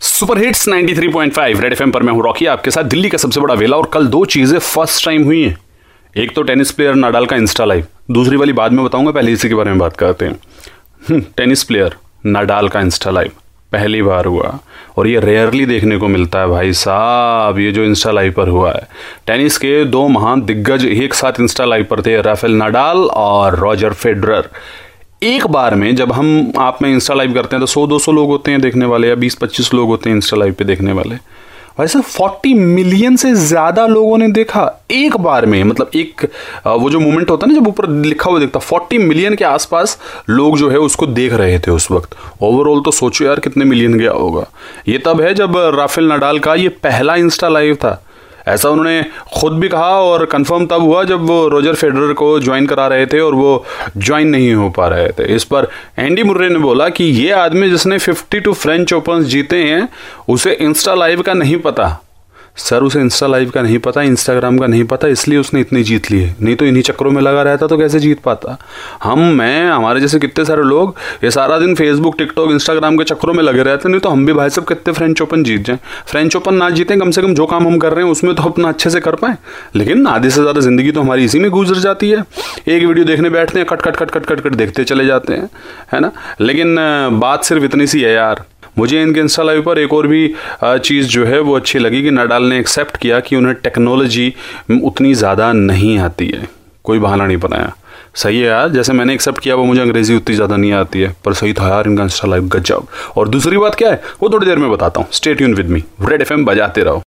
Super hits 93.5 red FM पर मैं हूँ रॉकी आपके साथ दिल्ली का सबसे बड़ा वेला और कल दो चीज़ें फ़र्स्ट टाइम हुई हैं। एक तो टेनिस प्लेयर नाडाल का इंस्टा लाइव दूसरी वाली बाद में बताऊँगा पहले इसी के बारे में बात करते हैं। हम्म, टेनिस प्लेयर नाडाल का इंस्टा लाइव पहली बार हुआ और ये रेयरली देखने को मिलता है भाई साहब ये जो इंस्टा लाइव पर हुआ है। टेनिस के दो महान दिग्गज एक साथ इंस्टा लाइव पर थे राफेल नाडाल और रॉजर फेडरर। एक बार में जब हम आप में इंस्टा लाइव करते हैं तो सौ दो सौ लोग होते हैं देखने वाले या बीस पच्चीस लोग होते हैं इंस्टा लाइव पे देखने वाले। भाई साहब, फोर्टी मिलियन से ज़्यादा लोगों ने देखा एक बार में। मतलब एक वो जो मोमेंट होता है ना जब ऊपर लिखा हुआ दिखता, फोर्टी मिलियन के आसपास लोग जो है उसको देख रहे थे उस वक्त। ओवरऑल तो सोचो यार कितने मिलियन गया होगा। ये तब है जब राफेल नडाल का ये पहला इंस्टा लाइव था। ऐसा उन्होंने खुद भी कहा और कंफर्म तब हुआ जब वो रोजर फेडरर को ज्वाइन करा रहे थे और वो ज्वाइन नहीं हो पा रहे थे। इस पर एंडी मुर्रे ने बोला कि ये आदमी जिसने 52 फ्रेंच ओपन जीते हैं, उसे इंस्टा लाइव का नहीं पता। सर उसे इंस्टा लाइव का नहीं पता इंस्टाग्राम का नहीं पता, इसलिए उसने इतनी जीत ली है। नहीं तो इन्हीं चक्रों में लगा रहता तो कैसे जीत पाता? हम, मैं, हमारे जैसे कितने सारे लोग, ये सारा दिन फेसबुक टिकटॉक इंस्टाग्राम के चक्रों में लगे रहते, नहीं तो हम भी भाई सब कितने फ्रेंच ओपन जीत जाएँ। फ्रेंच ओपन ना जीतें, कम से कम जो काम हम कर रहे हैं, उसमें तो अपना अच्छे से कर पाए। लेकिन आधे से ज़्यादा ज़िंदगी तो हमारी इसी में गुजर जाती है। एक वीडियो देखने बैठते हैं, cut cut cut cut cut cut, देखते चले जाते हैं, है ना? लेकिन, बात सिर्फ़ इतनी सी है यार मुझे इनके इंस्टा लाइव पर एक और भी चीज़ जो है वो अच्छी लगी कि नडाल ने एक्सेप्ट किया कि उन्हें टेक्नोलॉजी उतनी ज़्यादा नहीं आती है। कोई बहाना नहीं बनाया। सही है यार, जैसे मैंने एक्सेप्ट किया वो मुझे अंग्रेज़ी उतनी ज़्यादा नहीं आती है। पर सही था यार इनका इंस्टा लाइव गजब। और दूसरी बात क्या है? वो थोड़ी देर में बताता हूँ। स्टेट यून विद मी रेड एफएम बजाते रहो।